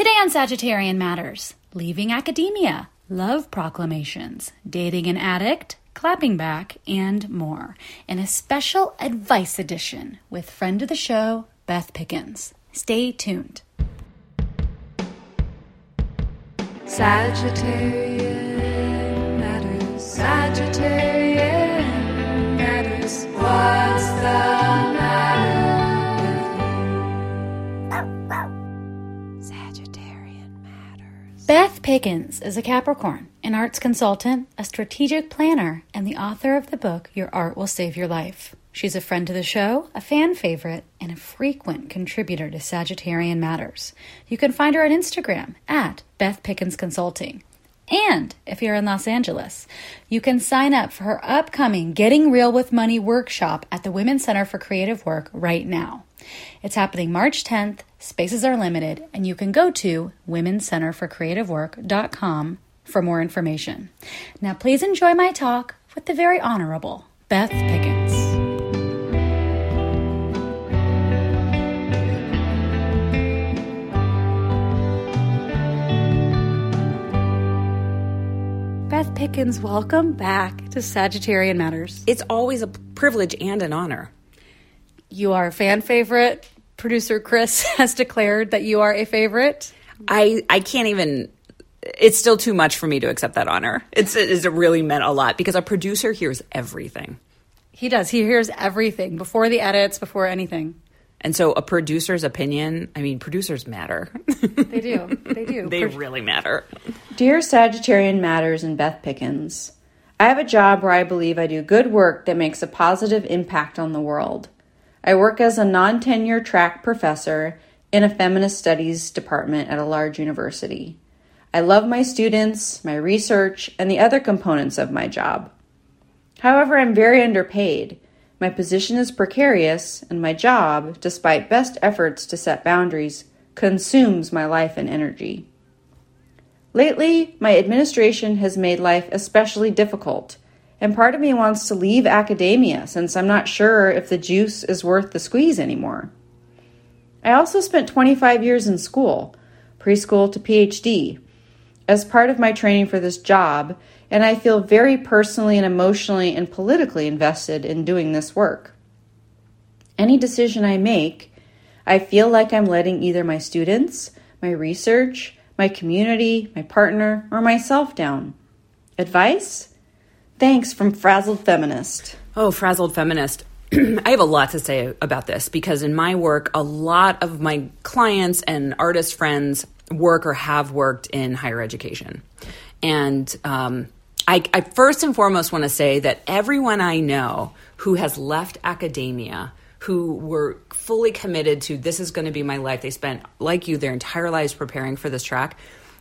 Today on Sagittarian Matters, leaving academia, love proclamations, dating an addict, clapping back, and more in a special advice edition with friend of the show, Beth Pickens. Stay tuned. Sagittarian matters. Sagittarian Pickens is a Capricorn, an arts consultant, a strategic planner, and the author of the book Your Art Will Save Your Life. She's a friend to the show, a fan favorite, and a frequent contributor to Sagittarian Matters. You can find her on Instagram at Beth Pickens Consulting. And if you're in Los Angeles, you can sign up for her upcoming Getting Real with Money workshop at the Women's Center for Creative Work right now. It's happening March 10th, spaces are limited, and you can go to womenscenterforcreativework.com for more information. Now, please enjoy my talk with the very honorable Beth Pickens. Beth Pickens, welcome back to Sagittarian Matters. It's always a privilege and an honor. You are a fan favorite. Producer Chris has declared that you are a favorite. I I can't even. It's still too much for me to accept that honor. It's it's it really meant a lot because a producer hears everything, He does. He hears everything before the edits, before anything. And so a producer's opinion. I mean, producers matter. They do. They do. they really matter. Dear Sagittarian Matters and Beth Pickens, I have a job where I believe I do good work that makes a positive impact on the world. I work as a non tenure track professor in a feminist studies department at a large university. I love my students, my research, and the other components of my job. However, I'm very underpaid. My position is precarious, and my job, despite best efforts to set boundaries, consumes my life and energy. Lately, my administration has made life especially difficult, and part of me wants to leave academia since I'm not sure if the juice is worth the squeeze anymore. I also spent 25 years in school, preschool to PhD, as part of my training for this job, and I feel very personally and emotionally and politically invested in doing this work. Any decision I make, I feel like I'm letting either my students, my research, my community, my partner, or myself down. Advice? Thanks from Frazzled Feminist. Oh, frazzled feminist. I have a lot to say about this because in my work, a lot of my clients and artist friends work or have worked in higher education. And um, I, I first and foremost want to say that everyone I know who has left academia, who were fully committed to this is going to be my life, they spent, like you, their entire lives preparing for this track.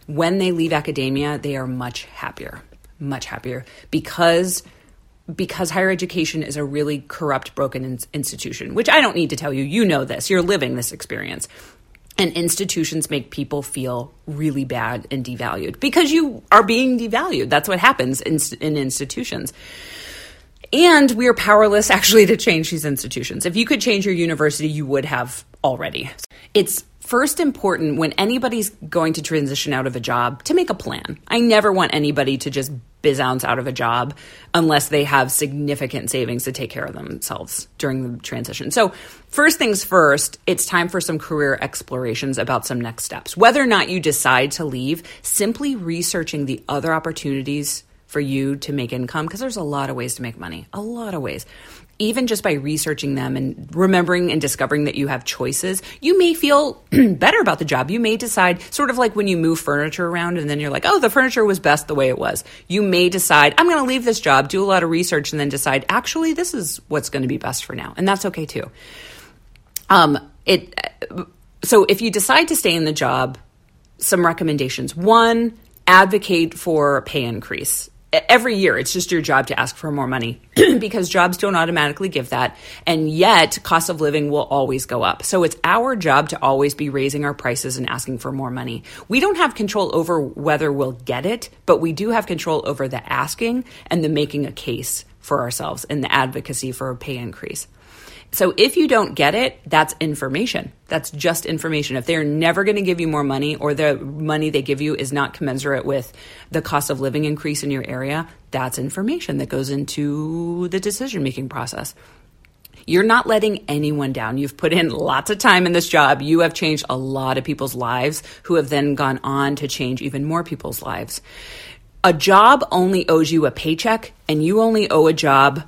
When they leave academia, they are much happier, much happier because because higher education is a really corrupt, broken in- institution, which I don't need to tell you. You know this. You're living this experience. And institutions make people feel really bad and devalued because you are being devalued. That's what happens in, in institutions. And we are powerless actually to change these institutions. If you could change your university, you would have already. It's first important when anybody's going to transition out of a job to make a plan. I never want anybody to just biz ounce out of a job unless they have significant savings to take care of themselves during the transition. So, first things first, it's time for some career explorations about some next steps. Whether or not you decide to leave, simply researching the other opportunities for you to make income because there's a lot of ways to make money, a lot of ways. Even just by researching them and remembering and discovering that you have choices, you may feel better about the job. You may decide, sort of like when you move furniture around and then you're like, oh, the furniture was best the way it was. You may decide, I'm going to leave this job, do a lot of research, and then decide, actually, this is what's going to be best for now. And that's okay too. Um, it, so if you decide to stay in the job, some recommendations. One, advocate for a pay increase. Every year, it's just your job to ask for more money because jobs don't automatically give that. And yet, cost of living will always go up. So it's our job to always be raising our prices and asking for more money. We don't have control over whether we'll get it, but we do have control over the asking and the making a case for ourselves and the advocacy for a pay increase. So if you don't get it, that's information. That's just information. If they're never going to give you more money or the money they give you is not commensurate with the cost of living increase in your area, that's information that goes into the decision making process. You're not letting anyone down. You've put in lots of time in this job. You have changed a lot of people's lives who have then gone on to change even more people's lives. A job only owes you a paycheck, and you only owe a job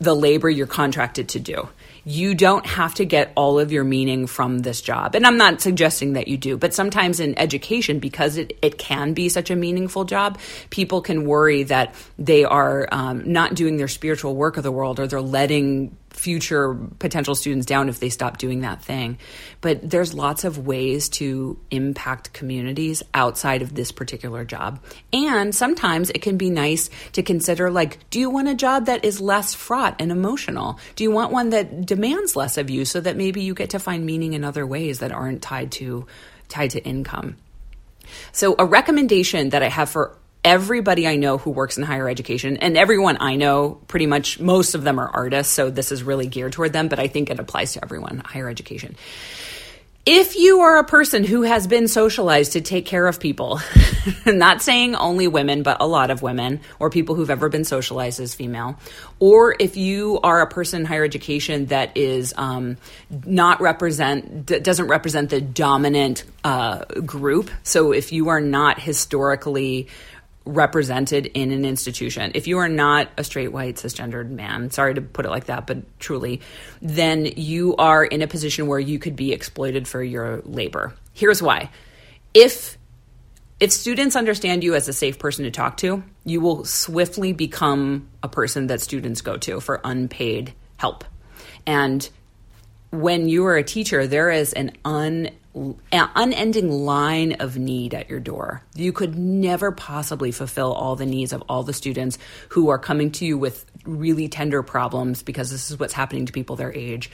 the labor you're contracted to do. You don't have to get all of your meaning from this job. And I'm not suggesting that you do, but sometimes in education, because it, it can be such a meaningful job, people can worry that they are um, not doing their spiritual work of the world or they're letting future potential students down if they stop doing that thing. But there's lots of ways to impact communities outside of this particular job. And sometimes it can be nice to consider like, do you want a job that is less fraught and emotional? Do you want one that demands less of you so that maybe you get to find meaning in other ways that aren't tied to tied to income? So a recommendation that I have for everybody I know who works in higher education, and everyone I know, pretty much most of them are artists, so this is really geared toward them, but I think it applies to everyone, higher education. If you are a person who has been socialized to take care of people, not saying only women, but a lot of women, or people who've ever been socialized as female, or if you are a person in higher education that is um, not represent, doesn't represent the dominant uh, group, so if you are not historically represented in an institution. If you are not a straight white cisgendered man, sorry to put it like that, but truly, then you are in a position where you could be exploited for your labor. Here's why. If if students understand you as a safe person to talk to, you will swiftly become a person that students go to for unpaid help. And when you are a teacher, there is an un an unending line of need at your door. You could never possibly fulfill all the needs of all the students who are coming to you with really tender problems because this is what's happening to people their age.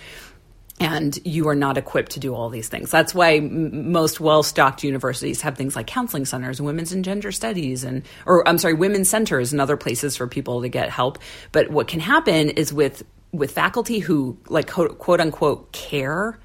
And you are not equipped to do all these things. That's why m- most well-stocked universities have things like counseling centers and women's and gender studies, and or I'm sorry, women's centers and other places for people to get help. But what can happen is with with faculty who like quote, quote unquote care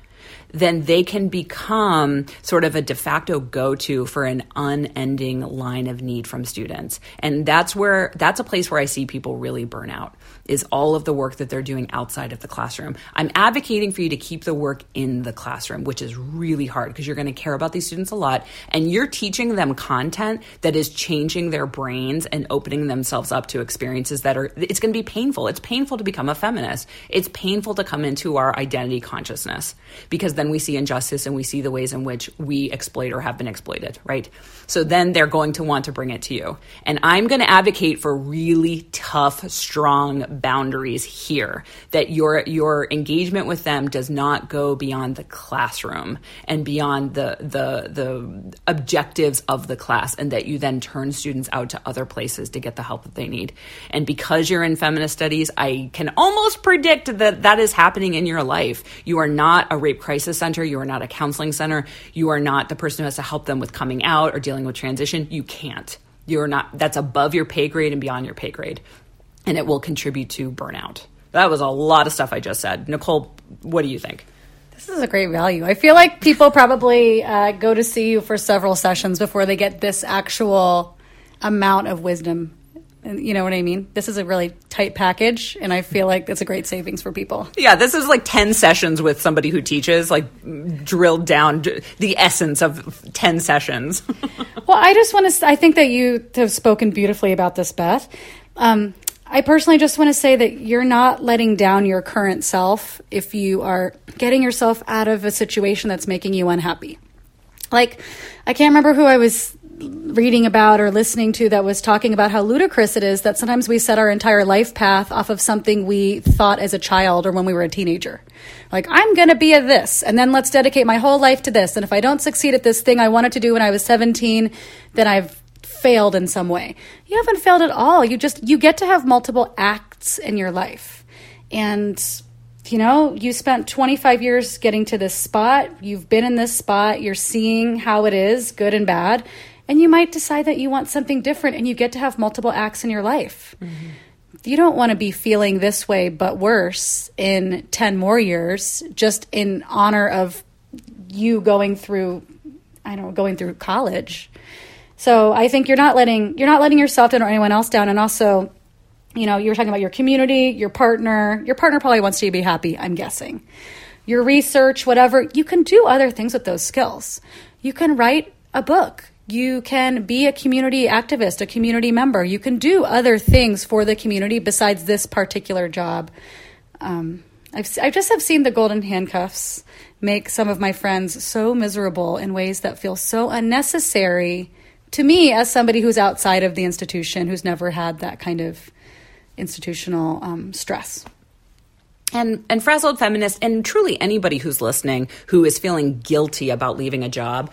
then they can become sort of a de facto go to for an unending line of need from students. And that's where, that's a place where I see people really burn out is all of the work that they're doing outside of the classroom. I'm advocating for you to keep the work in the classroom, which is really hard because you're going to care about these students a lot and you're teaching them content that is changing their brains and opening themselves up to experiences that are, it's going to be painful. It's painful to become a feminist. It's painful to come into our identity consciousness because then we see injustice and we see the ways in which we exploit or have been exploited, right? So then they're going to want to bring it to you. And I'm going to advocate for really tough, strong boundaries here that your your engagement with them does not go beyond the classroom and beyond the the the objectives of the class and that you then turn students out to other places to get the help that they need. And because you're in feminist studies, I can almost predict that that is happening in your life. You are not a rape crisis center, you are not a counseling center, you are not the person who has to help them with coming out or dealing with transition. You can't. You're not that's above your pay grade and beyond your pay grade and it will contribute to burnout. That was a lot of stuff I just said. Nicole, what do you think? This is a great value. I feel like people probably uh, go to see you for several sessions before they get this actual amount of wisdom. And You know what I mean? This is a really tight package, and I feel like it's a great savings for people. Yeah, this is like 10 sessions with somebody who teaches, like drilled down the essence of 10 sessions. Well, I just want to. I think that you have spoken beautifully about this, Beth. Um, I personally just want to say that you're not letting down your current self if you are getting yourself out of a situation that's making you unhappy. Like, I can't remember who I was reading about or listening to that was talking about how ludicrous it is that sometimes we set our entire life path off of something we thought as a child or when we were a teenager. Like, I'm going to be a this, and then let's dedicate my whole life to this. And if I don't succeed at this thing I wanted to do when I was 17, then I've failed in some way. You haven't failed at all. You just, you get to have multiple acts in your life. And you know, you spent 25 years getting to this spot. You've been in this spot. You're seeing how it is, good and bad. And you might decide that you want something different and you get to have multiple acts in your life. Mm-hmm. you don't want to be feeling this way but worse in 10 more years just in honor of you going through I don't know, going through college. So I think you're not letting you're not letting yourself down or anyone else down and also you know, you were talking about your community, your partner. Your partner probably wants you to be happy, I'm guessing. Your research, whatever, you can do other things with those skills. You can write a book. You can be a community activist, a community member. You can do other things for the community besides this particular job. Um, I've, I just have seen the golden handcuffs make some of my friends so miserable in ways that feel so unnecessary to me as somebody who's outside of the institution, who's never had that kind of institutional um, stress. And and frazzled feminists and truly anybody who's listening who is feeling guilty about leaving a job,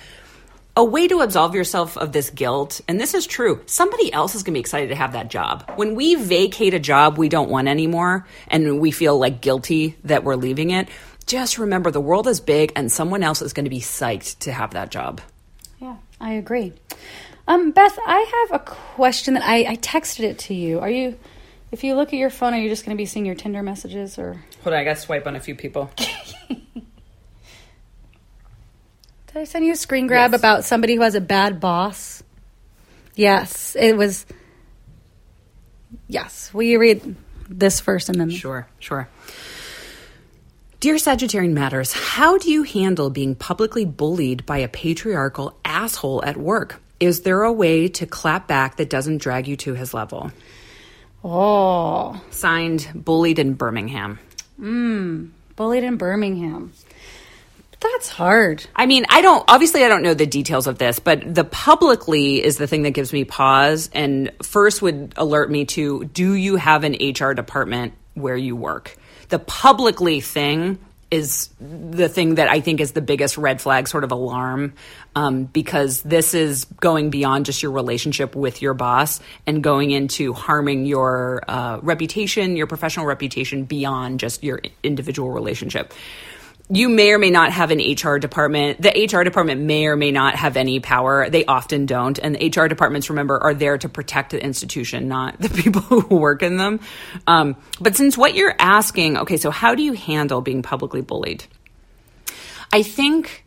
a way to absolve yourself of this guilt, and this is true, somebody else is going to be excited to have that job. When we vacate a job we don't want anymore and we feel like guilty that we're leaving it, just remember the world is big and someone else is going to be psyched to have that job. Yeah, I agree. Um, Beth, I have a question that I, I texted it to you. Are you, if you look at your phone, are you just going to be seeing your Tinder messages or? Hold on, I got to swipe on a few people. Did I send you a screen grab Yes. about somebody who has a bad boss? Yes, it was. Yes, will you read this first and then? Sure, sure. Dear Sagittarian Matters, how do you handle being publicly bullied by a patriarchal asshole at work? Is there a way to clap back that doesn't drag you to his level? Oh, Signed, Bullied in Birmingham. Mmm, Bullied in Birmingham. That's hard. I mean, I don't, obviously, I don't know the details of this, but the publicly is the thing that gives me pause and first would alert me to do you have an HR department where you work? The publicly thing is the thing that I think is the biggest red flag sort of alarm um, because this is going beyond just your relationship with your boss and going into harming your uh, reputation, your professional reputation beyond just your individual relationship you may or may not have an HR department. The HR department may or may not have any power. They often don't. And the HR departments, remember, are there to protect the institution, not the people who work in them. Um, but since what you're asking, okay, so how do you handle being publicly bullied? I think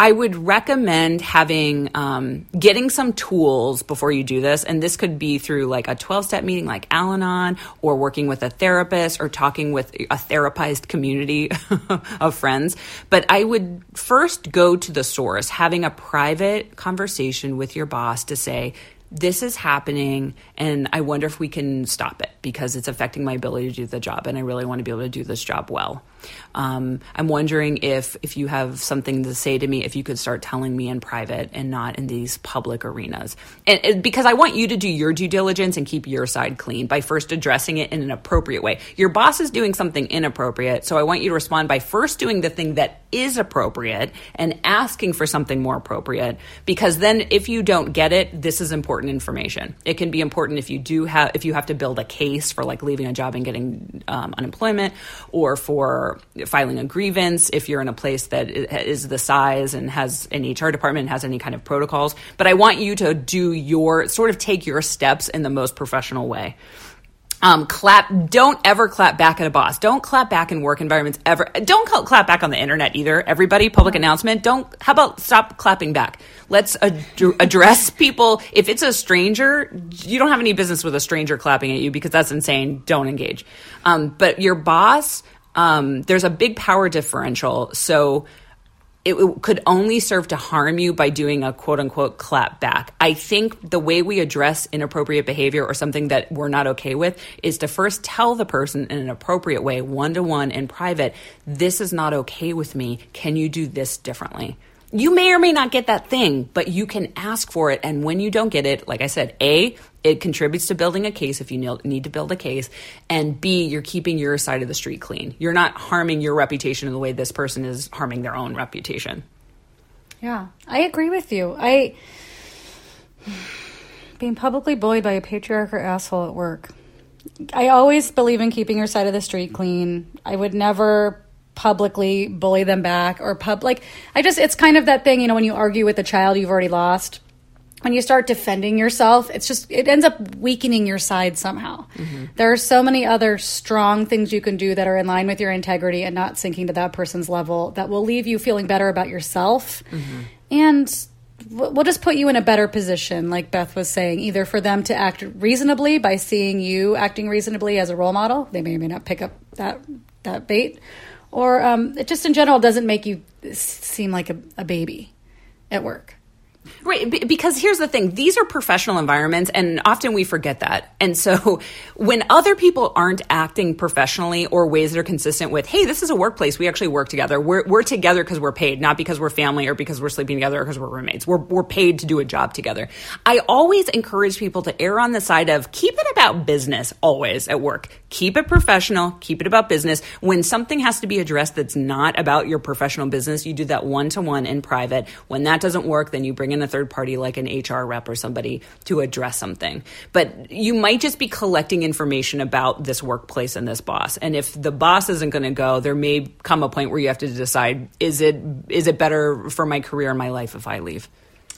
I would recommend having um, getting some tools before you do this, and this could be through like a twelve step meeting, like Al-Anon, or working with a therapist, or talking with a therapized community of friends. But I would first go to the source, having a private conversation with your boss to say. This is happening, and I wonder if we can stop it because it's affecting my ability to do the job, and I really want to be able to do this job well. Um, I'm wondering if if you have something to say to me, if you could start telling me in private and not in these public arenas, and, and because I want you to do your due diligence and keep your side clean by first addressing it in an appropriate way. Your boss is doing something inappropriate, so I want you to respond by first doing the thing that is appropriate and asking for something more appropriate. Because then, if you don't get it, this is important information. It can be important if you do have if you have to build a case for like leaving a job and getting um, unemployment, or for filing a grievance if you're in a place that is the size and has an HR department and has any kind of protocols. But I want you to do your sort of take your steps in the most professional way. Um, clap. Don't ever clap back at a boss. Don't clap back in work environments ever. Don't cl- clap back on the internet either. Everybody, public announcement. Don't. How about stop clapping back? Let's ad- address people. If it's a stranger, you don't have any business with a stranger clapping at you because that's insane. Don't engage. Um, but your boss, um, there's a big power differential. So it w- could only serve to harm you by doing a quote unquote clap back. I think the way we address inappropriate behavior or something that we're not okay with is to first tell the person in an appropriate way, one to one in private, this is not okay with me. Can you do this differently? You may or may not get that thing, but you can ask for it. And when you don't get it, like I said, A, it contributes to building a case if you need to build a case. And B, you're keeping your side of the street clean. You're not harming your reputation in the way this person is harming their own reputation. Yeah, I agree with you. I being publicly bullied by a patriarch or asshole at work. I always believe in keeping your side of the street clean. I would never publicly bully them back or pub like I just it's kind of that thing, you know, when you argue with a child you've already lost. when you start defending yourself, it's just it ends up weakening your side somehow. Mm-hmm. There are so many other strong things you can do that are in line with your integrity and not sinking to that person's level that will leave you feeling better about yourself. Mm-hmm. And w- will just put you in a better position, like Beth was saying, either for them to act reasonably by seeing you acting reasonably as a role model. They may or may not pick up that that bait, or um, it just in general doesn't make you seem like a, a baby at work. Right, because here's the thing: these are professional environments, and often we forget that. And so, when other people aren't acting professionally or ways that are consistent with, "Hey, this is a workplace. We actually work together. We're we're together because we're paid, not because we're family or because we're sleeping together or because we're roommates. We're we're paid to do a job together." I always encourage people to err on the side of keep it about business always at work. Keep it professional. Keep it about business. When something has to be addressed that's not about your professional business, you do that one to one in private. When that doesn't work, then you bring in a third party like an HR rep or somebody to address something. But you might just be collecting information about this workplace and this boss. And if the boss isn't going to go, there may come a point where you have to decide is it is it better for my career and my life if I leave?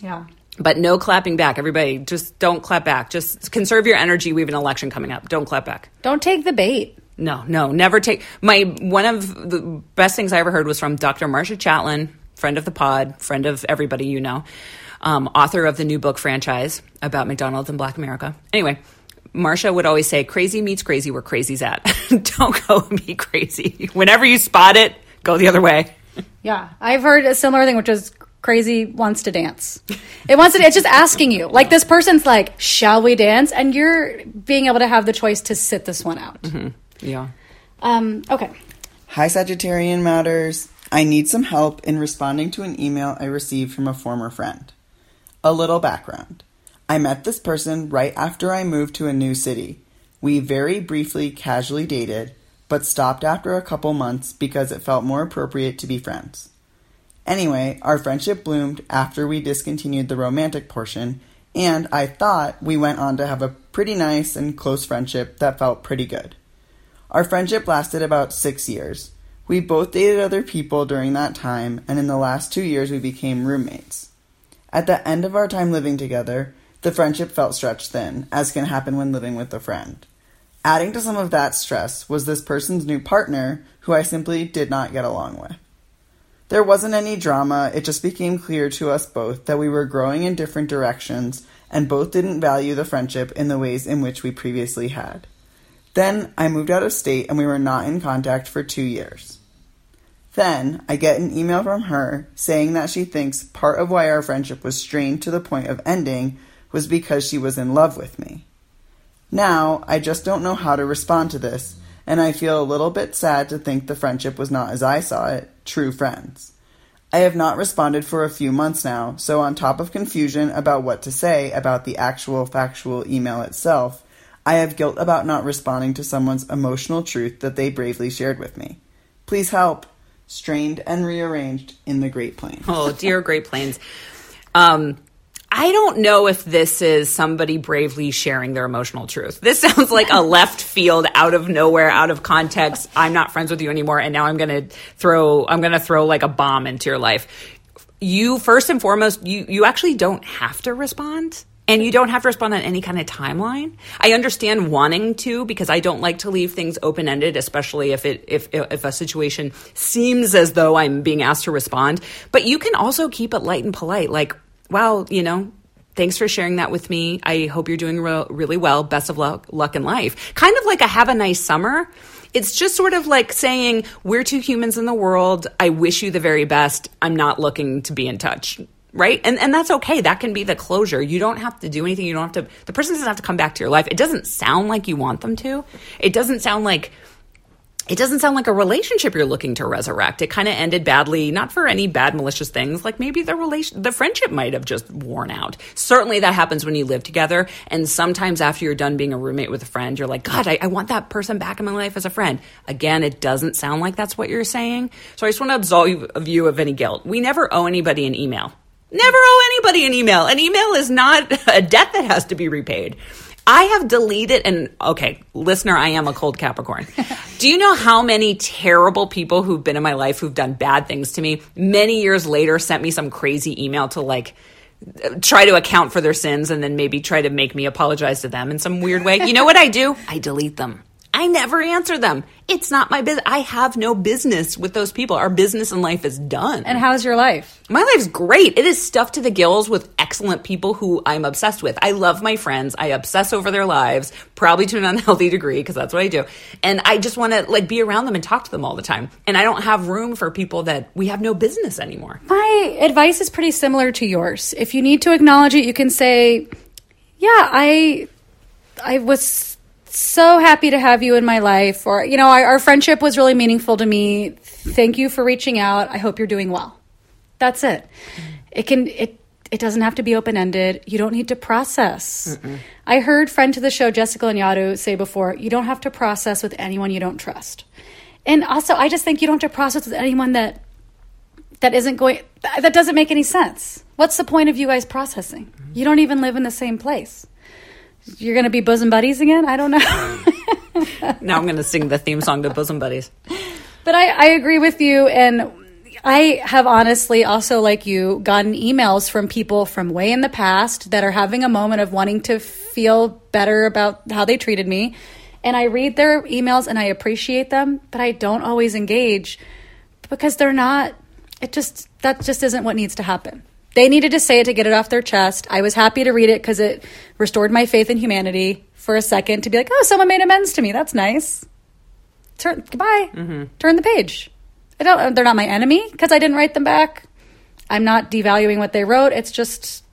Yeah. But no clapping back. Everybody, just don't clap back. Just conserve your energy. We have an election coming up. Don't clap back. Don't take the bait. No, no, never take my one of the best things I ever heard was from Dr. Marcia Chatelain, friend of the pod, friend of everybody you know, um, author of the new book franchise about McDonald's and Black America. Anyway, Marcia would always say, "Crazy meets crazy where crazy's at. Don't go be crazy. Whenever you spot it, go the other way." Yeah, I've heard a similar thing, which is crazy wants to dance. It wants to. It's just asking you. Like this person's like, "Shall we dance?" And you're being able to have the choice to sit this one out. Yeah. Um, okay. Hi, Sagittarian Matters. I need some help in responding to an email I received from a former friend. A little background. I met this person right after I moved to a new city. We very briefly casually dated, but stopped after a couple months because it felt more appropriate to be friends. Anyway, our friendship bloomed after we discontinued the romantic portion, and I thought we went on to have a pretty nice and close friendship that felt pretty good. Our friendship lasted about six years. We both dated other people during that time, and in the last two years, we became roommates. At the end of our time living together, the friendship felt stretched thin, as can happen when living with a friend. Adding to some of that stress was this person's new partner, who I simply did not get along with. There wasn't any drama, it just became clear to us both that we were growing in different directions and both didn't value the friendship in the ways in which we previously had. Then I moved out of state and we were not in contact for two years. Then I get an email from her saying that she thinks part of why our friendship was strained to the point of ending was because she was in love with me. Now I just don't know how to respond to this, and I feel a little bit sad to think the friendship was not as I saw it true friends. I have not responded for a few months now, so on top of confusion about what to say about the actual factual email itself, I have guilt about not responding to someone's emotional truth that they bravely shared with me. Please help. Strained and rearranged in the Great Plains. Oh, dear Great Plains. Um, I don't know if this is somebody bravely sharing their emotional truth. This sounds like a left field, out of nowhere, out of context. I'm not friends with you anymore, and now I'm going to throw. I'm going to throw like a bomb into your life. You first and foremost, you you actually don't have to respond. And you don't have to respond on any kind of timeline. I understand wanting to because I don't like to leave things open ended, especially if it if if a situation seems as though I'm being asked to respond. But you can also keep it light and polite, like, wow, you know, thanks for sharing that with me. I hope you're doing re- really well. Best of luck, luck in life. Kind of like a have a nice summer. It's just sort of like saying, we're two humans in the world. I wish you the very best. I'm not looking to be in touch. Right. And, and that's okay. That can be the closure. You don't have to do anything. You don't have to, the person doesn't have to come back to your life. It doesn't sound like you want them to. It doesn't sound like, it doesn't sound like a relationship you're looking to resurrect. It kind of ended badly, not for any bad malicious things. Like maybe the relation, the friendship might have just worn out. Certainly that happens when you live together. And sometimes after you're done being a roommate with a friend, you're like, God, I, I want that person back in my life as a friend. Again, it doesn't sound like that's what you're saying. So I just want to absolve you of any guilt. We never owe anybody an email. Never owe anybody an email. An email is not a debt that has to be repaid. I have deleted and okay, listener, I am a cold Capricorn. Do you know how many terrible people who've been in my life who've done bad things to me many years later sent me some crazy email to like try to account for their sins and then maybe try to make me apologize to them in some weird way. You know what I do? I delete them. I never answer them. It's not my business. I have no business with those people. Our business and life is done. And how's your life? My life's great. It is stuffed to the gills with excellent people who I'm obsessed with. I love my friends. I obsess over their lives, probably to an unhealthy degree because that's what I do. And I just want to like be around them and talk to them all the time. And I don't have room for people that we have no business anymore. My advice is pretty similar to yours. If you need to acknowledge it, you can say, "Yeah, I I was so happy to have you in my life or you know, our, our friendship was really meaningful to me. Thank you for reaching out. I hope you're doing well." That's it. It can it it doesn't have to be open ended. You don't need to process. I heard friend to the show Jessica Lanyadoo say before, you don't have to process with anyone you don't trust. And also, I just think you don't have to process with anyone that that isn't going that doesn't make any sense. What's the point of you guys processing? You don't even live in the same place. You're going to be bosom buddies again? I don't know. Now I'm going to sing the theme song to Bosom Buddies. But I, I agree with you. And I have honestly also, like you, gotten emails from people from way in the past that are having a moment of wanting to feel better about how they treated me. And I read their emails and I appreciate them, but I don't always engage because they're not, it just, that just isn't what needs to happen. They needed to say it to get it off their chest. I was happy to read it because it restored my faith in humanity for a second to be like, oh, someone made amends to me. That's nice turn goodbye mm-hmm. turn the page i don't they're not my enemy because i didn't write them back i'm not devaluing what they wrote it's just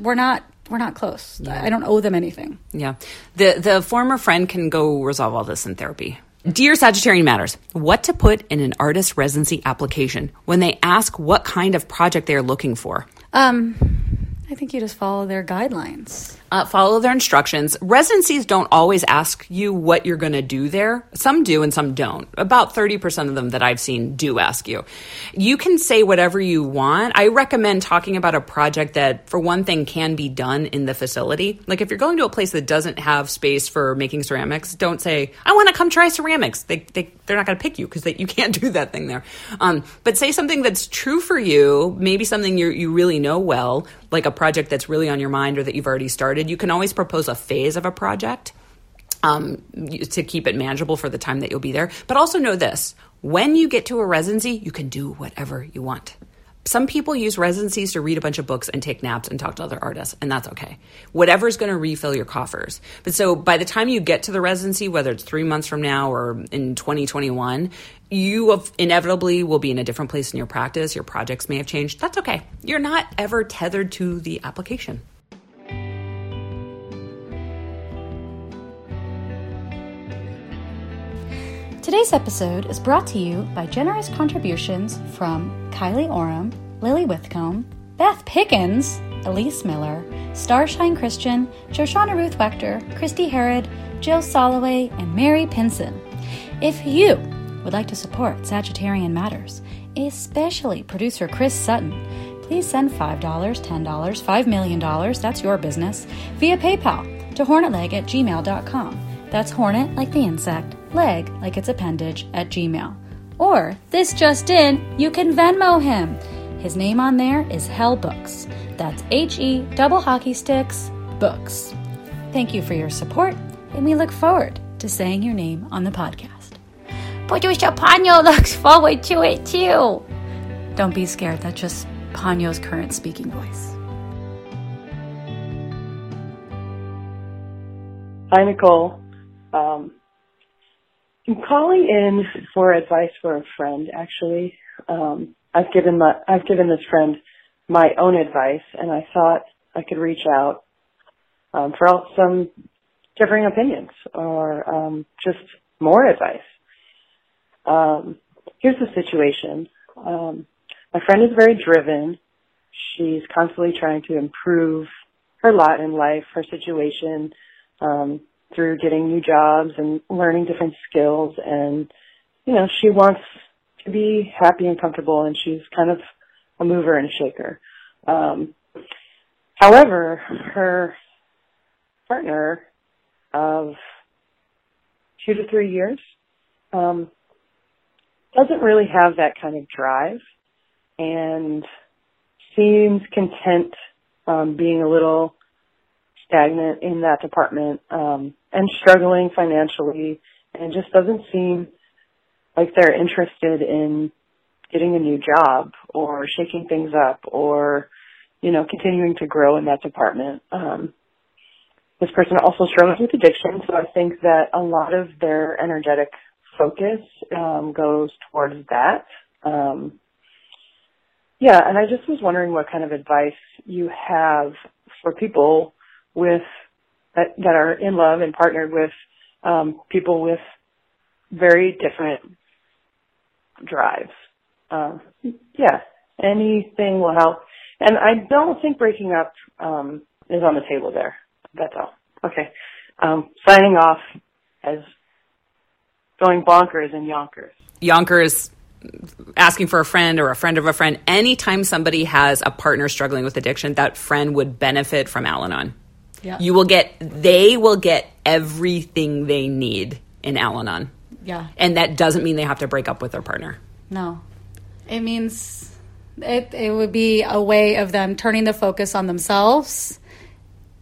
we're not we're not close i don't owe them anything Yeah. The the former friend can go resolve all this in therapy. Dear Sagittarian Matters, what to put in an artist residency application when they ask what kind of project they are looking for? Um i think you just follow their guidelines Uh, follow their instructions. Residencies don't always ask you what you're going to do there. Some do and some don't. About 30% of them that I've seen do ask you. You can say whatever you want. I recommend talking about a project that, for one thing, can be done in the facility. Like if you're going to a place that doesn't have space for making ceramics, don't say, I want to come try ceramics. They, they, they're not going to pick you because you can't do that thing there. Um, but say something that's true for you, maybe something you you really know well, like a project that's really on your mind or that you've already started. You can always propose a phase of a project um, to keep it manageable for the time that you'll be there. But also know this when you get to a residency, you can do whatever you want. Some people use residencies to read a bunch of books and take naps and talk to other artists, and that's okay. Whatever's going to refill your coffers. But so by the time you get to the residency, whether it's three months from now or in 2021, you inevitably will be in a different place in your practice. Your projects may have changed. That's okay. You're not ever tethered to the application. Today's episode is brought to you by generous contributions from Kylie Oram, Lily Withcomb, Beth Pickens, Elise Miller, Starshine Christian, Joshana Ruth Wechter, Christy Herod, Jill Soloway, and Mary Pinson. If you would like to support Sagittarian Matters, especially producer Chris Sutton, please send $5, $10, $5 million, that's your business, via PayPal to hornetleg at gmail.com. That's hornet like the insect, leg like its appendage at gmail. Or, this just in, you can Venmo him. His name on there is Hell Books. That's H E double hockey sticks books. Thank you for your support, and we look forward to saying your name on the podcast. Producer Ponyo looks forward to it too. Don't be scared, that's just Ponyo's current speaking voice. Hi, Nicole. Um, I'm calling in for advice for a friend. Actually, um, I've given my I've given this friend my own advice, and I thought I could reach out um, for all, some differing opinions or um, just more advice. Um, here's the situation. Um, my friend is very driven. She's constantly trying to improve her lot in life, her situation, um, through getting new jobs and learning different skills. And, you know, she wants to be happy and comfortable and she's kind of a mover and a shaker. Um, however, her partner of two to three years, um, doesn't really have that kind of drive and seems content um, being a little stagnant in that department um, and struggling financially, and just doesn't seem like they're interested in getting a new job or shaking things up or you know continuing to grow in that department. Um, this person also struggles with addiction, so I think that a lot of their energetic focus um, goes towards that. Um, yeah, and I just was wondering what kind of advice you have for people with that, that are in love and partnered with um, people with very different drives. Um, yeah, anything will help. And I don't think breaking up um, is on the table there. That's all. Okay. Um, signing off as going bonkers in Yonkers. Yonkers asking for a friend or a friend of a friend. Anytime somebody has a partner struggling with addiction, that friend would benefit from Al Anon. Yeah. You will get, they will get everything they need in Al Anon. Yeah. And that doesn't mean they have to break up with their partner. No. It means it, it would be a way of them turning the focus on themselves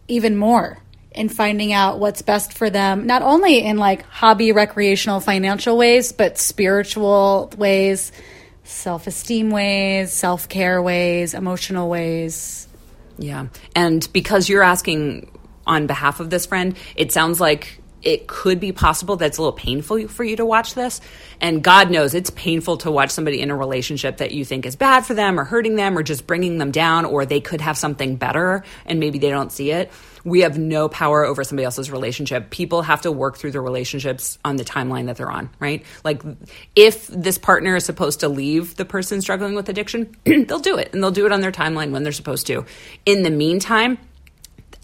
even more and finding out what's best for them, not only in like hobby, recreational, financial ways, but spiritual ways, self esteem ways, self care ways, emotional ways. Yeah. And because you're asking on behalf of this friend, it sounds like it could be possible that it's a little painful for you to watch this. And God knows it's painful to watch somebody in a relationship that you think is bad for them or hurting them or just bringing them down or they could have something better and maybe they don't see it. We have no power over somebody else's relationship. People have to work through their relationships on the timeline that they're on, right? Like if this partner is supposed to leave the person struggling with addiction, they'll do it and they'll do it on their timeline when they're supposed to. In the meantime,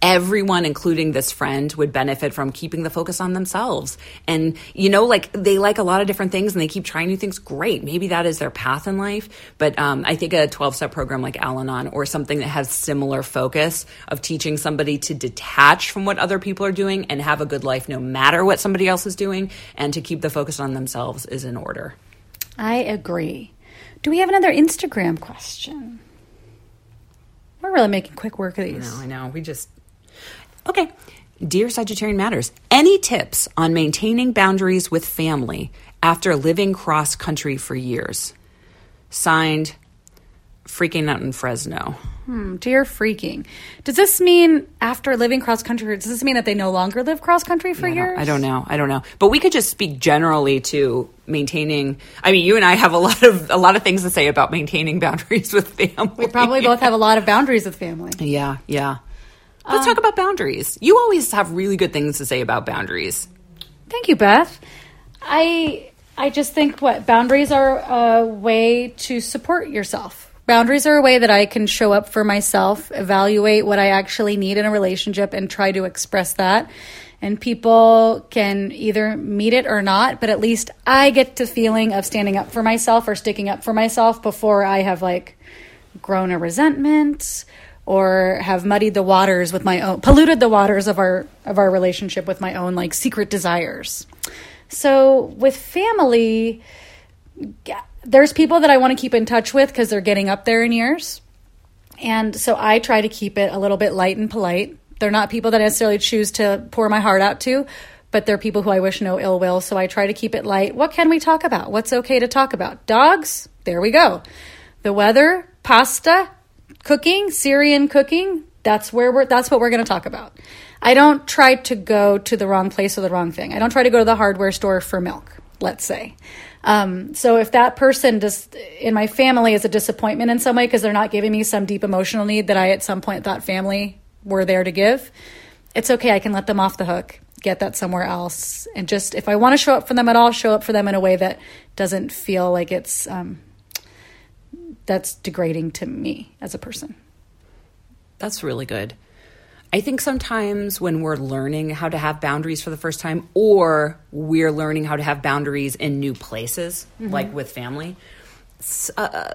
everyone including this friend would benefit from keeping the focus on themselves and you know like they like a lot of different things and they keep trying new things great maybe that is their path in life but um, i think a 12-step program like al-anon or something that has similar focus of teaching somebody to detach from what other people are doing and have a good life no matter what somebody else is doing and to keep the focus on themselves is in order I agree. Do we have another Instagram question? We're really making quick work of these. No, I know. We just. Okay. Dear Sagittarian Matters, any tips on maintaining boundaries with family after living cross country for years? Signed, Freaking Out in Fresno. Hmm, dear freaking. Does this mean after living cross country, does this mean that they no longer live cross country for don't- years? I don't know. I don't know. But we could just speak generally to maintaining. I mean, you and I have a lot of a lot of things to say about maintaining boundaries with family. We probably both have a lot of boundaries with family. Yeah, yeah. Let's Um, talk about boundaries. You always have really good things to say about boundaries. Thank you, Beth. I I just think what boundaries are a way to support yourself. Boundaries are a way that I can show up for myself, evaluate what I actually need in a relationship, and try to express that. And people can either meet it or not, but at least I get the feeling of standing up for myself or sticking up for myself before I have like grown a resentment or have muddied the waters with my own polluted the waters of our of our relationship with my own like secret desires. So with family there's people that I want to keep in touch with cuz they're getting up there in years. And so I try to keep it a little bit light and polite. They're not people that I necessarily choose to pour my heart out to, but they're people who I wish no ill will. So I try to keep it light. What can we talk about? What's okay to talk about? Dogs? There we go. The weather, pasta, cooking, Syrian cooking. That's where we're. That's what we're going to talk about. I don't try to go to the wrong place or the wrong thing. I don't try to go to the hardware store for milk. Let's say. Um, so if that person just in my family is a disappointment in some way because they're not giving me some deep emotional need that I at some point thought family were there to give, it's okay. I can let them off the hook, get that somewhere else, and just if I want to show up for them at all, show up for them in a way that doesn't feel like it's um, that's degrading to me as a person. That's really good. I think sometimes when we're learning how to have boundaries for the first time, or we're learning how to have boundaries in new places, mm-hmm. like with family, s- uh, uh,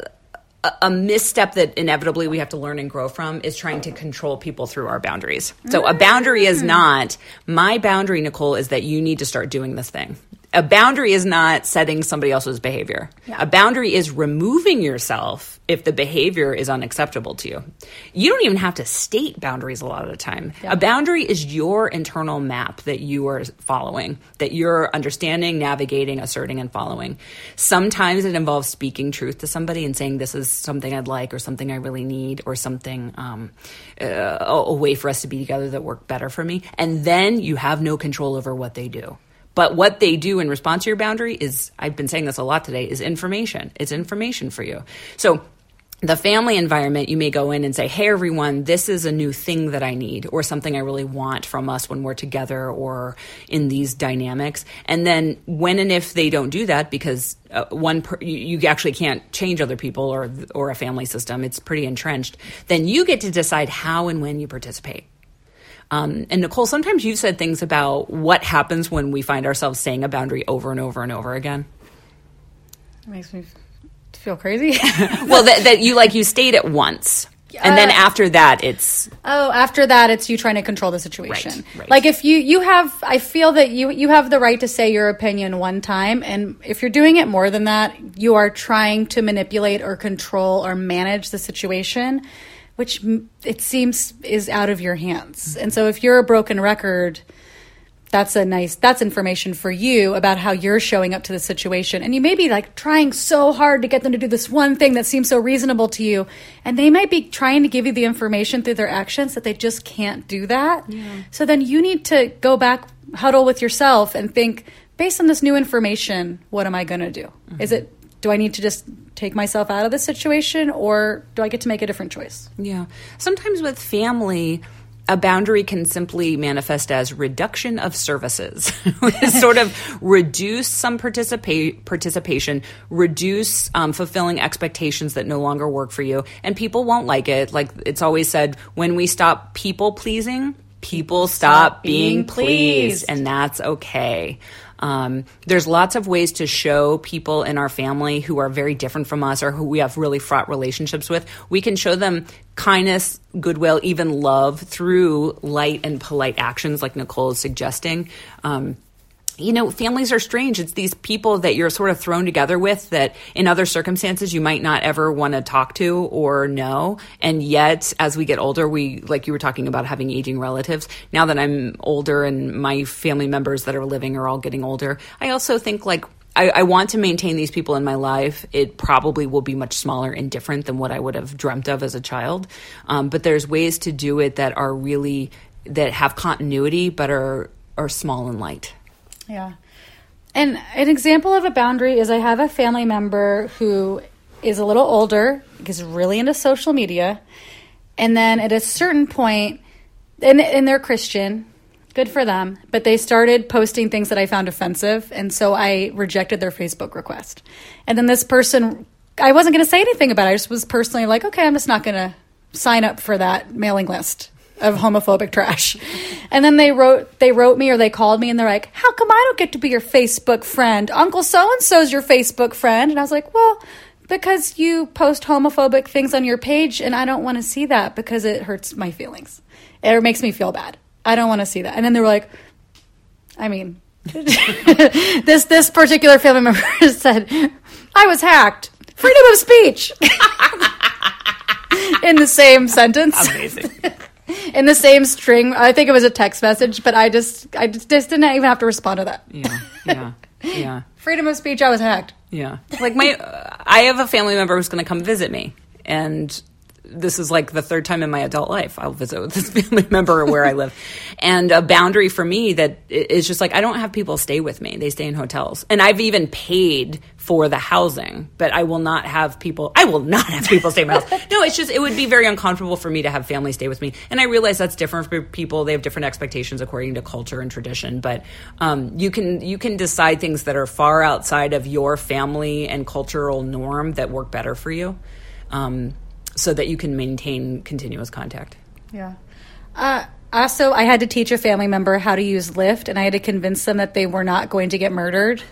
a, a misstep that inevitably we have to learn and grow from is trying to control people through our boundaries. So a boundary is mm. not my boundary, Nicole, is that you need to start doing this thing. A boundary is not setting somebody else's behavior. A boundary is removing yourself if the behavior is unacceptable to you. You don't even have to state boundaries a lot of the time. A boundary is your internal map that you are following, that you're understanding, navigating, asserting, and following. Sometimes it involves speaking truth to somebody and saying, This is something I'd like, or something I really need, or something, um, uh, a, a way for us to be together that work better for me. And then you have no control over what they do. But what they do in response to your boundary is, I've been saying this a lot today, is information. It's information for you. So the family environment, you may go in and say, Hey, everyone, this is a new thing that I need, or something I really want from us when we're together or in these dynamics. And then when and if they don't do that, because uh, one, per, you, you actually can't change other people or, or a family system, it's pretty entrenched, then you get to decide how and when you participate. Um, and Nicole, sometimes you've said things about what happens when we find ourselves saying a boundary over and over and over again. It makes me feel crazy. well, that, that you like you state it once, and then Uh, after that, it's Oh, after that, it's you trying to control the situation. Right, right. Like if you you have, I feel that you you have the right to say your opinion one time, and if you're doing it more than that, you are trying to manipulate or control or manage the situation, which it seems is out of your hands. And so, if you're a broken record. That's a nice that's information for you about how you're showing up to the situation. And you may be like trying so hard to get them to do this one thing that seems so reasonable to you. And they might be trying to give you the information through their actions that they just can't do that. yeah. So then you need to go back, huddle with yourself and think, based on this new information, what am I gonna do? Is it do I need to just take myself out of this situation or do I get to make a different choice? Yeah. Sometimes with family, a boundary can simply manifest as reduction of services. sort of reduce some participa- participation, reduce um, fulfilling expectations that no longer work for you. And people won't like it. Like it's always said, when we stop people pleasing, people stop, being, being pleased. pleased. And that's okay. Um, there's lots of ways to show people in our family who are very different from us or who we have really fraught relationships with. We can show them kindness, goodwill, even love through light and polite actions, like Nicole is suggesting. Um, you know, families are strange. It's these people that you're sort of thrown together with that in other circumstances you might not ever want to talk to or know. And yet, as we get older, we, like you were talking about having aging relatives. Now that I'm older and my family members that are living are all getting older, I also think like, I, I want to maintain these people in my life. It probably will be much smaller and different than what I would have dreamt of as a child. Um, but there's ways to do it that are really, that have continuity, but are, are small and light. Yeah. And an example of a boundary is I have a family member who is a little older, is really into social media, and then at a certain point, and, and they're Christian, good for them, but they started posting things that I found offensive, and so I rejected their Facebook request. And then this person, I wasn't going to say anything about it. I just was personally like, okay, I'm just not going to sign up for that mailing list of homophobic trash. And then they wrote they wrote me or they called me and they're like, "How come I don't get to be your Facebook friend? Uncle so and so's your Facebook friend." And I was like, "Well, because you post homophobic things on your page and I don't want to see that because it hurts my feelings. It makes me feel bad. I don't want to see that." And then they were like, I mean, this this particular family member said, "I was hacked. Freedom of speech." In the same sentence Amazing. in the same string. I think it was a text message, but I just I just, just didn't even have to respond to that. yeah, yeah, yeah. Freedom of speech. I was hacked. Yeah. Like my, uh, I have a family member who's going to come visit me, and this is like the third time in my adult life I'll visit with this family member where I live, and a boundary for me that is just like I don't have people stay with me; they stay in hotels, and I've even paid for the housing, but I will not have people. I will not have people stay in my house. No, it's just it would be very uncomfortable for me to have family stay with me, and I realize that's different for people. They have different expectations according to culture and tradition, but um, you can you can decide things that are far outside of your family and cultural norm that work better for you, um, so that you can maintain continuous contact. Yeah. Uh, also, I had to teach a family member how to use Lyft, and I had to convince them that they were not going to get murdered.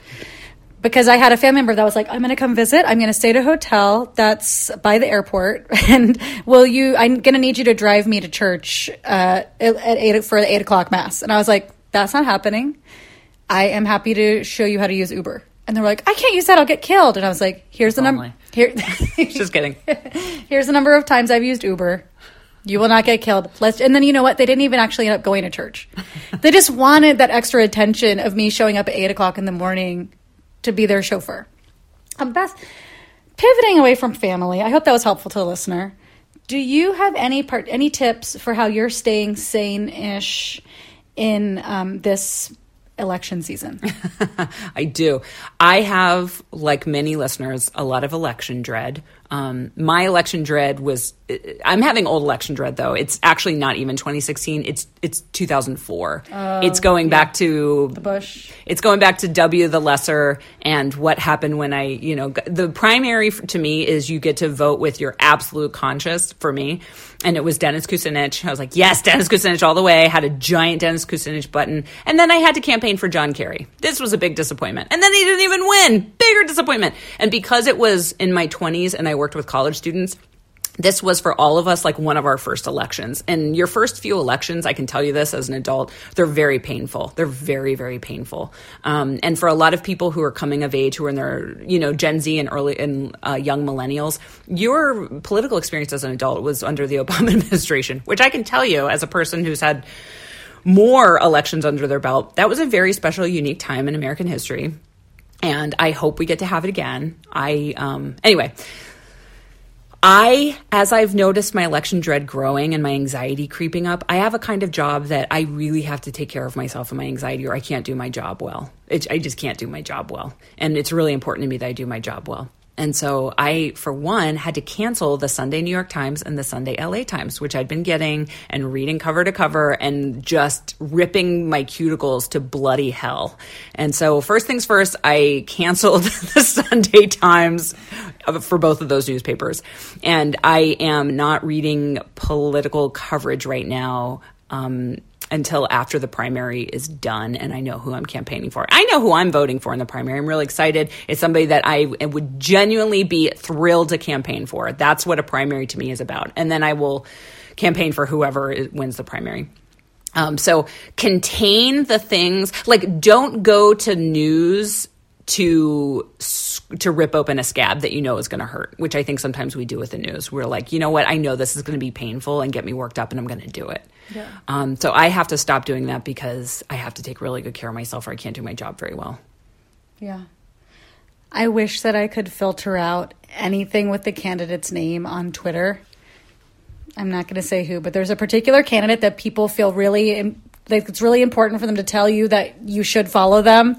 Because I had a family member that was like, "I'm going to come visit. I'm going to stay at a hotel that's by the airport, and will you? I'm going to need you to drive me to church uh, at eight for the eight o'clock mass." And I was like, "That's not happening. I am happy to show you how to use Uber. And they're like, I can't use that. I'll get killed. And I was like, here's the number. Here, Just kidding. here's the number of times I've used Uber. You will not get killed. Let's, and then you know what? They didn't even actually end up going to church. they just wanted that extra attention of me showing up at eight o'clock in the morning to be their chauffeur. Um, Beth, pivoting away from family, I hope that was helpful to the listener. Do you have any part, any tips for how you're staying sane-ish in um, this election season? I do. I have, like many listeners, a lot of election dread. Um, my election dread was. I'm having old election dread though. It's actually not even 2016. It's it's 2004. it's going back to The Bush. It's going back to W the Lesser and what happened when I, you know, the primary to me is you get to vote with your absolute conscience for me. And it was Dennis Kucinich. I was like, yes, Dennis Kucinich all the way. I had a giant Dennis Kucinich button. And then I had to campaign for John Kerry. This was a big disappointment. And then he didn't even win. Bigger disappointment. And because it was in my 20s and I worked with college students, this was for all of us like one of our first elections. And your first few elections, I can tell you this as an adult, they're very painful. They're very, very painful. Um, and for a lot of people who are coming of age, who are in their, you know, Gen Z and early and uh, young millennials, your political experience as an adult was under the Obama administration, which I can tell you as a person who's had more elections under their belt, that was a very special, unique time in American history. And I hope we get to have it again. I, um, anyway. I, as I've noticed my election dread growing and my anxiety creeping up, I have a kind of job that I really have to take care of myself and my anxiety, or I can't do my job well. It, I just can't do my job well. And it's really important to me that I do my job well. And so I, for one, had to cancel the Sunday New York Times and the Sunday LA Times, which I'd been getting and reading cover to cover and just ripping my cuticles to bloody hell. And so, first things first, I canceled the Sunday Times for both of those newspapers. And I am not reading political coverage right now. Um, until after the primary is done and I know who I'm campaigning for. I know who I'm voting for in the primary. I'm really excited. It's somebody that I would genuinely be thrilled to campaign for. That's what a primary to me is about. And then I will campaign for whoever wins the primary. Um, so contain the things like don't go to news to to rip open a scab that you know is going to hurt, which I think sometimes we do with the news. We're like, you know what, I know this is going to be painful and get me worked up, and I'm going to do it. Yeah. Um, so I have to stop doing that because I have to take really good care of myself, or I can't do my job very well. Yeah. I wish that I could filter out anything with the candidate's name on Twitter. I'm not going to say who, but there's a particular candidate that people feel really like it's really important for them to tell you that you should follow them,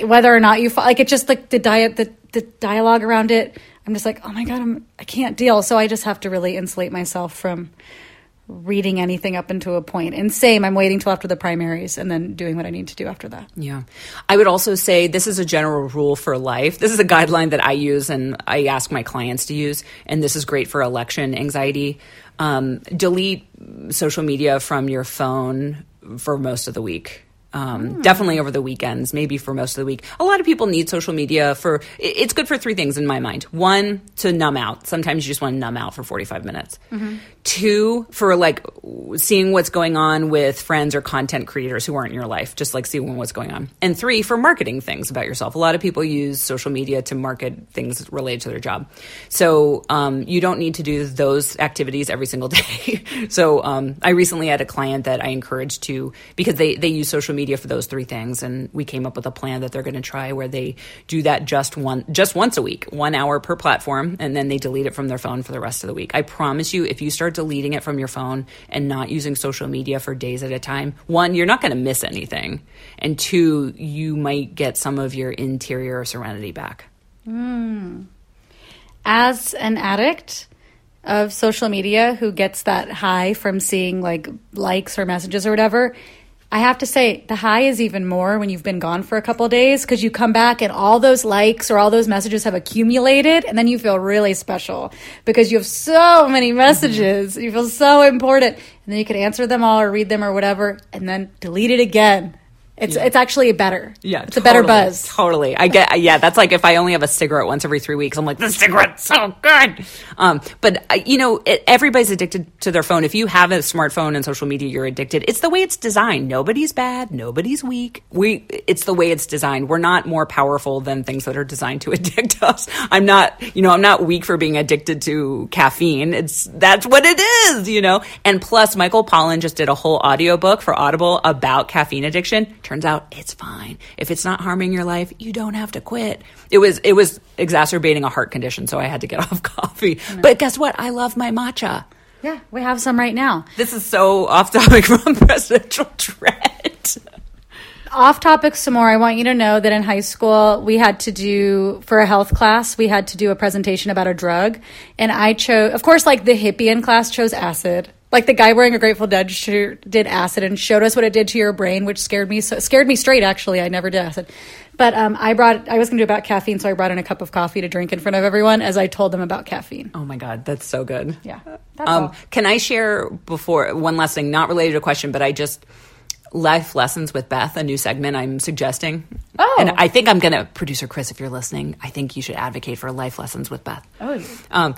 whether or not you like it. Just like the diet, the the dialogue around it. I'm just like, oh my god, I'm I can't deal. So I just have to really insulate myself from reading anything up into a point. And same, I'm waiting till after the primaries and then doing what I need to do after that. Yeah. I would also say this is a general rule for life. This is a guideline that I use and I ask my clients to use. And this is great for election anxiety. Um, delete social media from your phone for most of the week. Um, Definitely over the weekends, maybe for most of the week. A lot of people need social media for, it's good for three things in my mind. One, to numb out. Sometimes you just want to numb out for 45 minutes. Two, for like seeing what's going on with friends or content creators who aren't in your life, just like seeing what's going on. And three, for marketing things about yourself. A lot of people use social media to market things related to their job. So um, you don't need to do those activities every single day. so um, I recently had a client that I encouraged to, because they, they use social media for those three things. And we came up with a plan that they're going to try where they do that just one, just once a week, one hour per platform, and then they delete it from their phone for the rest of the week. I promise you, if you start deleting it from your phone and not using social media for days at a time, one, you're not going to miss anything. And two, you might get some of your interior serenity back. Hmm. as an addict of social media who gets that high from seeing like likes or messages or whatever, I have to say the high is even more when you've been gone for a couple days because you come back and all those likes or all those messages have accumulated and then you feel really special because you have so many mm-hmm. messages. You feel so important. And then you can answer them all or read them or whatever and then delete it again. It's it's actually better. Yeah, it's a better buzz. Totally. I get. Yeah, that's like if I only have a cigarette once every three weeks. I'm like, this cigarette's so good. Um, but uh, you know, it, everybody's addicted to their phone. If you have a smartphone and social media, you're addicted. It's the way it's designed. Nobody's bad. Nobody's weak. We. It's the way it's designed. We're not more powerful than things that are designed to addict us. I'm not. You know, I'm not weak for being addicted to caffeine. It's that's what it is. You know. And plus, Michael Pollan just did a whole audiobook for Audible about caffeine addiction. Turns out it's fine. If it's not harming your life, you don't have to quit. It was it was exacerbating a heart condition, so I had to get off coffee. But guess what? I love my matcha. Yeah, we have some right now. This is so off topic from presidential dread. Off topic some more. I want you to know that in high school we had to do for a health class, we had to do a presentation about a drug, and I chose, of course, like the hippie in class chose acid. Like the guy wearing a Grateful Dead shirt did acid and showed us what it did to your brain, which scared me. So scared me straight. Actually, I never did acid, but um, I brought. I was going to do about caffeine, so I brought in a cup of coffee to drink in front of everyone as I told them about caffeine. Oh my god, that's so good. Yeah, that's Um, can I share before one last thing, not related to a question, but I just life lessons with Beth, a new segment I'm suggesting. Oh. and I think I'm gonna producer Chris, if you're listening, I think you should advocate for life lessons with Beth. Oh. Um,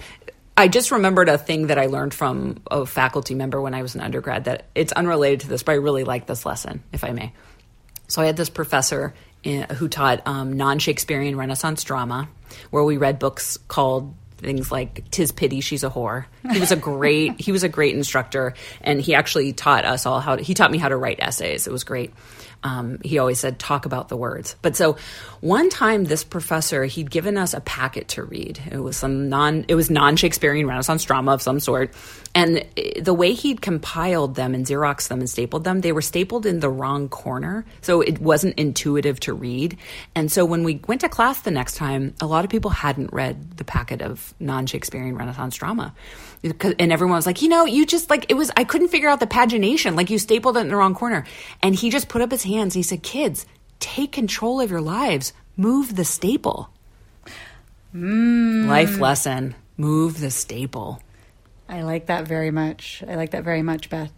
I just remembered a thing that I learned from a faculty member when I was an undergrad that it's unrelated to this, but I really like this lesson, if I may. So I had this professor in, who taught um, non-Shakespearean Renaissance drama, where we read books called things like "Tis Pity She's a Whore." He was a great he was a great instructor, and he actually taught us all how to, he taught me how to write essays. It was great. Um, he always said, "Talk about the words." But so one time, this professor he'd given us a packet to read. It was some non it was non Shakespearean Renaissance drama of some sort, and eh, the way he'd compiled them and xeroxed them and stapled them, they were stapled in the wrong corner, so it wasn't intuitive to read. And so when we went to class the next time, a lot of people hadn't read the packet of non Shakespearean Renaissance drama. Because- And everyone was like, you know, you just like it was. I couldn't figure out the pagination. Like you stapled it in the wrong corner. And he just put up his hands. and He said, "Kids, take control of your lives. Move the staple." Life lesson: move the staple. I like that very much. I like that very much, Beth.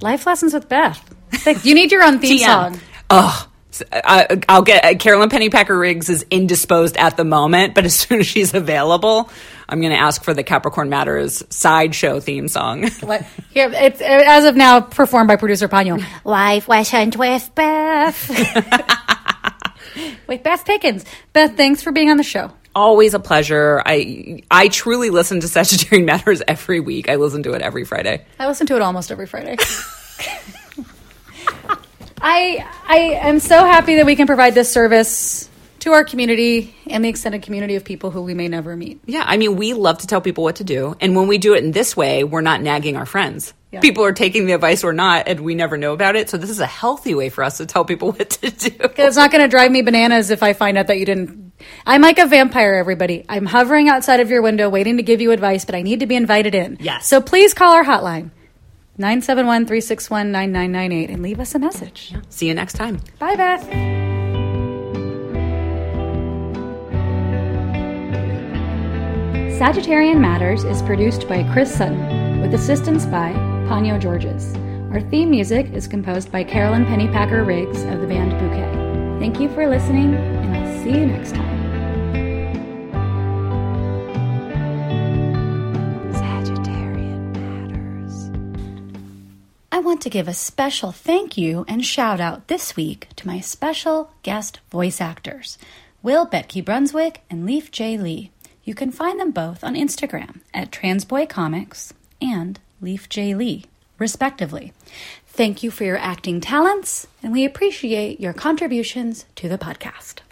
Life lessons with Beth. You need your own theme song. Oh, I, I'll get uh, Carolyn Pennypacker Riggs is indisposed at the moment, but as soon as she's available, I'm going to ask for the Capricorn Matters sideshow theme song. Here, it's as of now performed by producer Panyo. Life lessons with Beth. with Beth Pickens. Beth, thanks for being on the show. Always a pleasure. I I truly listen to Sagittarian Matters every week. I listen to it every Friday. I listen to it almost every Friday. I I am so happy that we can provide this service to our community and the extended community of people who we may never meet. Yeah, I mean, we love to tell people what to do, and when we do it in this way, we're not nagging our friends. Yeah. People are taking the advice or not, and we never know about it. So this is a healthy way for us to tell people what to do. It's not going to drive me bananas if I find out that you didn't. I'm like a vampire, everybody. I'm hovering outside of your window waiting to give you advice, but I need to be invited in. Yes. So please call our hotline, 971 361 9998, and leave us a message. See you next time. Bye, Beth. Sagittarian Matters is produced by Chris Sutton, with assistance by Panyo Georges. Our theme music is composed by Carolyn Pennypacker Riggs of the band Bouquet. Thank you for listening, and I'll see you next time. Sagittarian matters. I want to give a special thank you and shout out this week to my special guest voice actors, Will Betke Brunswick and Leaf J. Lee. You can find them both on Instagram at Transboy Comics and Leaf J. Lee, respectively. Thank you for your acting talents, and we appreciate your contributions to the podcast.